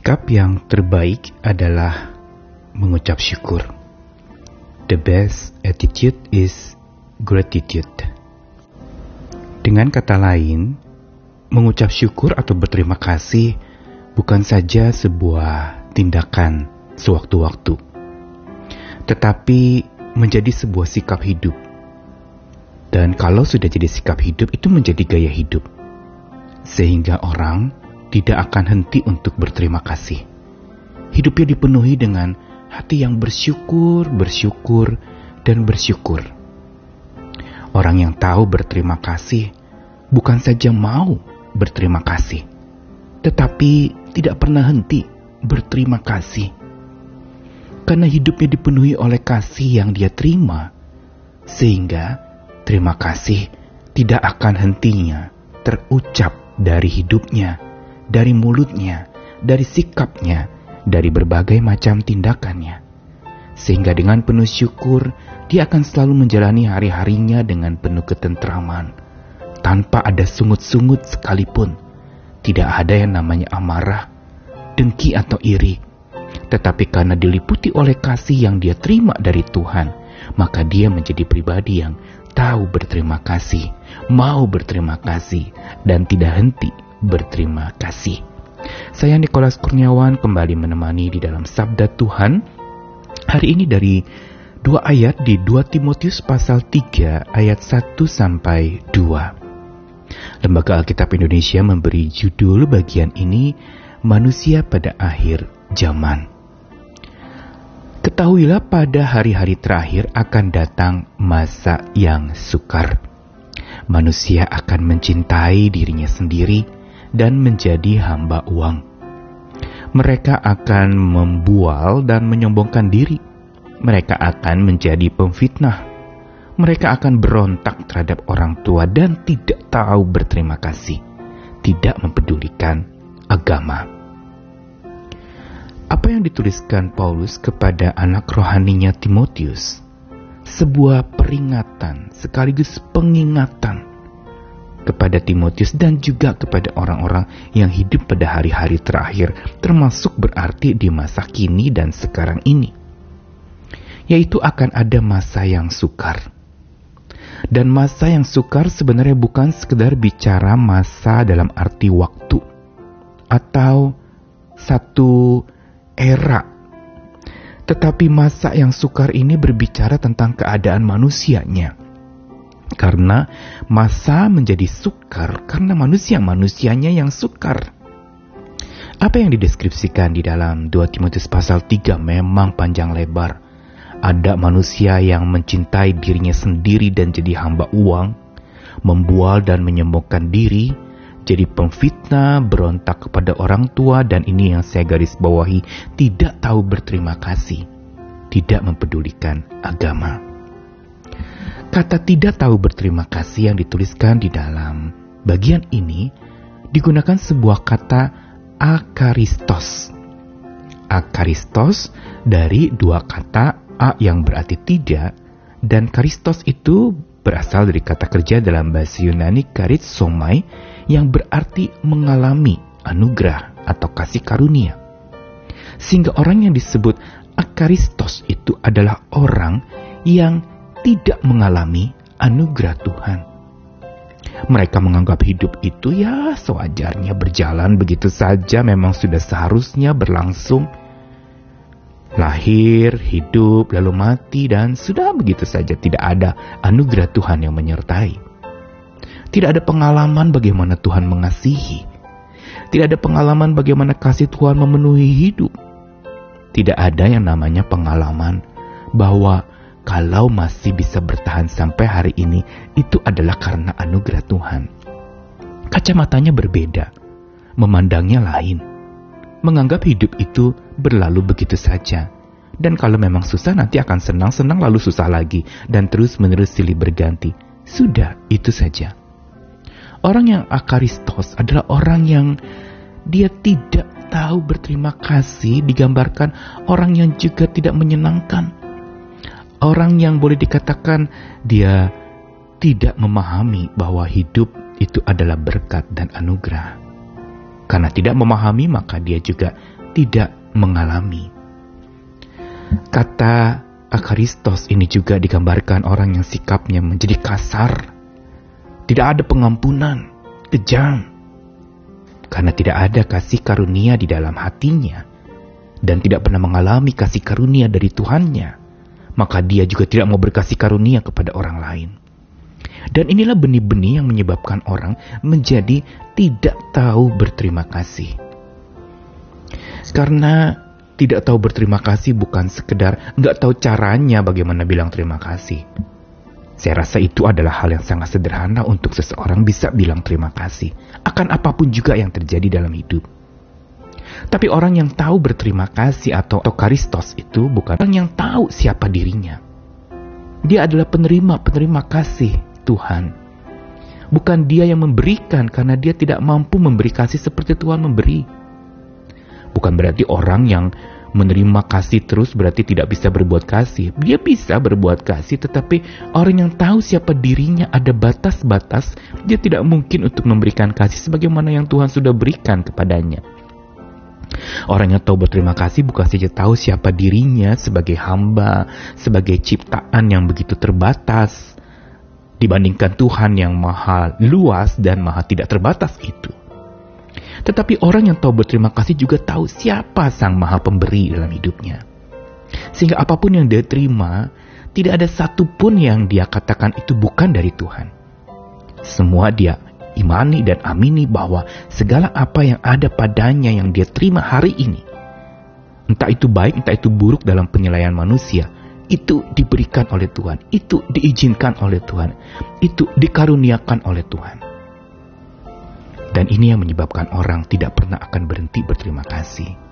Sikap yang terbaik adalah mengucap syukur. The best attitude is gratitude. Dengan kata lain, mengucap syukur atau berterima kasih bukan saja sebuah tindakan sewaktu-waktu, tetapi menjadi sebuah sikap hidup. Dan kalau sudah jadi sikap hidup, itu menjadi gaya hidup, sehingga orang tidak akan henti untuk berterima kasih. Hidupnya dipenuhi dengan hati yang bersyukur, bersyukur, dan bersyukur. Orang yang tahu berterima kasih bukan saja mau berterima kasih, tetapi tidak pernah henti berterima kasih. Karena hidupnya dipenuhi oleh kasih yang dia terima, sehingga terima kasih tidak akan hentinya terucap dari hidupnya dari mulutnya, dari sikapnya, dari berbagai macam tindakannya. Sehingga dengan penuh syukur, dia akan selalu menjalani hari-harinya dengan penuh ketentraman, tanpa ada sungut-sungut sekalipun. Tidak ada yang namanya amarah, dengki atau iri. Tetapi karena diliputi oleh kasih yang dia terima dari Tuhan, maka dia menjadi pribadi yang tahu berterima kasih, mau berterima kasih, dan tidak henti berterima kasih. Saya Nikolas Kurniawan kembali menemani di dalam Sabda Tuhan. Hari ini dari dua ayat di 2 Timotius pasal 3 ayat 1 sampai 2. Lembaga Alkitab Indonesia memberi judul bagian ini Manusia pada Akhir Zaman. Ketahuilah pada hari-hari terakhir akan datang masa yang sukar. Manusia akan mencintai dirinya sendiri, dan menjadi hamba uang. Mereka akan membual dan menyombongkan diri. Mereka akan menjadi pemfitnah. Mereka akan berontak terhadap orang tua dan tidak tahu berterima kasih, tidak mempedulikan agama. Apa yang dituliskan Paulus kepada anak rohaninya Timotius? Sebuah peringatan sekaligus pengingatan kepada Timotius dan juga kepada orang-orang yang hidup pada hari-hari terakhir, termasuk berarti di masa kini dan sekarang ini, yaitu akan ada masa yang sukar. Dan masa yang sukar sebenarnya bukan sekedar bicara masa dalam arti waktu atau satu era. Tetapi masa yang sukar ini berbicara tentang keadaan manusianya karena masa menjadi sukar karena manusia-manusianya yang sukar. Apa yang dideskripsikan di dalam 2 Timotius pasal 3 memang panjang lebar. Ada manusia yang mencintai dirinya sendiri dan jadi hamba uang, membual dan menyembuhkan diri, jadi pemfitnah, berontak kepada orang tua, dan ini yang saya garis bawahi, tidak tahu berterima kasih, tidak mempedulikan agama. Kata tidak tahu berterima kasih yang dituliskan di dalam bagian ini digunakan sebuah kata akaristos. Akaristos dari dua kata a yang berarti tidak dan karistos itu berasal dari kata kerja dalam bahasa Yunani karit somai yang berarti mengalami anugerah atau kasih karunia. Sehingga orang yang disebut akaristos itu adalah orang yang tidak mengalami anugerah Tuhan. Mereka menganggap hidup itu ya sewajarnya berjalan begitu saja memang sudah seharusnya berlangsung. Lahir, hidup, lalu mati dan sudah begitu saja tidak ada anugerah Tuhan yang menyertai. Tidak ada pengalaman bagaimana Tuhan mengasihi. Tidak ada pengalaman bagaimana kasih Tuhan memenuhi hidup. Tidak ada yang namanya pengalaman bahwa kalau masih bisa bertahan sampai hari ini, itu adalah karena anugerah Tuhan. Kacamatanya berbeda, memandangnya lain, menganggap hidup itu berlalu begitu saja. Dan kalau memang susah nanti akan senang-senang lalu susah lagi dan terus-menerus silih berganti. Sudah, itu saja. Orang yang akaristos adalah orang yang dia tidak tahu berterima kasih digambarkan orang yang juga tidak menyenangkan orang yang boleh dikatakan dia tidak memahami bahwa hidup itu adalah berkat dan anugerah. Karena tidak memahami, maka dia juga tidak mengalami. Kata akaristos ini juga digambarkan orang yang sikapnya menjadi kasar, tidak ada pengampunan, kejam, karena tidak ada kasih karunia di dalam hatinya dan tidak pernah mengalami kasih karunia dari Tuhannya, maka dia juga tidak mau berkasih karunia kepada orang lain. Dan inilah benih-benih yang menyebabkan orang menjadi tidak tahu berterima kasih. Karena tidak tahu berterima kasih bukan sekedar nggak tahu caranya bagaimana bilang terima kasih. Saya rasa itu adalah hal yang sangat sederhana untuk seseorang bisa bilang terima kasih akan apa pun juga yang terjadi dalam hidup. Tapi orang yang tahu berterima kasih atau tokaristos itu bukan orang yang tahu siapa dirinya. Dia adalah penerima-penerima kasih Tuhan. Bukan dia yang memberikan karena dia tidak mampu memberi kasih seperti Tuhan memberi. Bukan berarti orang yang menerima kasih terus berarti tidak bisa berbuat kasih. Dia bisa berbuat kasih, tetapi orang yang tahu siapa dirinya ada batas-batas, dia tidak mungkin untuk memberikan kasih sebagaimana yang Tuhan sudah berikan kepadanya. Orang yang tahu berterima kasih bukan saja tahu siapa dirinya sebagai hamba, sebagai ciptaan yang begitu terbatas, dibandingkan Tuhan yang maha luas dan maha tidak terbatas itu. Tetapi orang yang tahu berterima kasih juga tahu siapa sang maha pemberi dalam hidupnya. Sehingga apa pun yang dia terima, tidak ada satupun yang dia katakan itu bukan dari Tuhan. Semua dia imani dan amini bahwa segala apa yang ada padanya yang dia terima hari ini, entah itu baik, entah itu buruk dalam penilaian manusia, itu diberikan oleh Tuhan, itu diizinkan oleh Tuhan, itu dikaruniakan oleh Tuhan. Dan ini yang menyebabkan orang tidak pernah akan berhenti berterima kasih.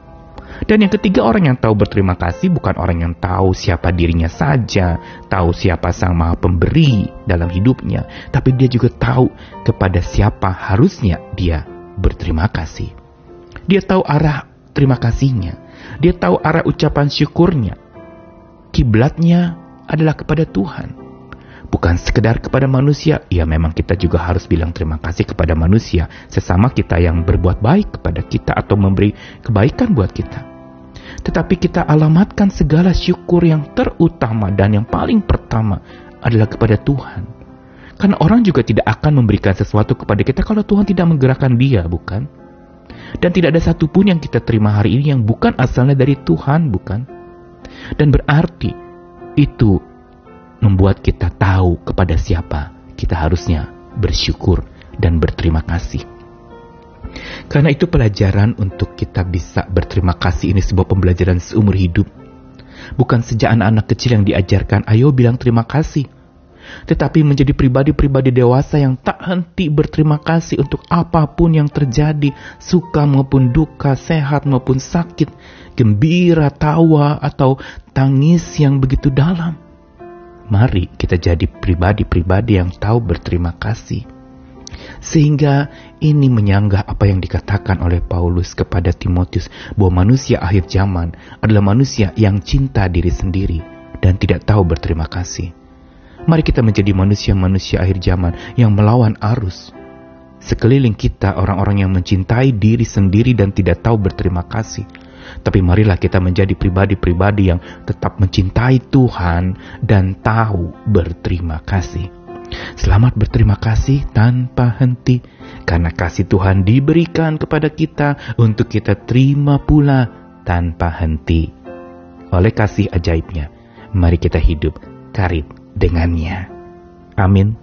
Dan yang ketiga orang yang tahu berterima kasih bukan orang yang tahu siapa dirinya saja, tahu siapa sang maha pemberi dalam hidupnya, tapi dia juga tahu kepada siapa harusnya dia berterima kasih. Dia tahu arah terima kasihnya, dia tahu arah ucapan syukurnya. Kiblatnya adalah kepada Tuhan bukan sekedar kepada manusia, ya memang kita juga harus bilang terima kasih kepada manusia, sesama kita yang berbuat baik kepada kita atau memberi kebaikan buat kita. Tetapi kita alamatkan segala syukur yang terutama dan yang paling pertama adalah kepada Tuhan. Karena orang juga tidak akan memberikan sesuatu kepada kita kalau Tuhan tidak menggerakkan dia, bukan? Dan tidak ada satupun yang kita terima hari ini yang bukan asalnya dari Tuhan, bukan? Dan berarti itu membuat kita tahu kepada siapa kita harusnya bersyukur dan berterima kasih. Karena itu pelajaran untuk kita bisa berterima kasih ini sebuah pembelajaran seumur hidup. Bukan sejak anak-anak kecil yang diajarkan, ayo bilang terima kasih. Tetapi menjadi pribadi-pribadi dewasa yang tak henti berterima kasih untuk apa pun yang terjadi, suka maupun duka, sehat maupun sakit, gembira, tawa, atau tangis yang begitu dalam Mari kita jadi pribadi-pribadi yang tahu berterima kasih. Sehingga ini menyanggah apa yang dikatakan oleh Paulus kepada Timotius bahwa manusia akhir zaman adalah manusia yang cinta diri sendiri dan tidak tahu berterima kasih. Mari kita menjadi manusia-manusia akhir zaman yang melawan arus. Sekeliling kita orang-orang yang mencintai diri sendiri dan tidak tahu berterima kasih tapi marilah kita menjadi pribadi-pribadi yang tetap mencintai Tuhan dan tahu berterima kasih. Selamat berterima kasih tanpa henti, karena kasih Tuhan diberikan kepada kita untuk kita terima pula tanpa henti. Oleh kasih ajaibnya, mari kita hidup karib dengannya. Amin.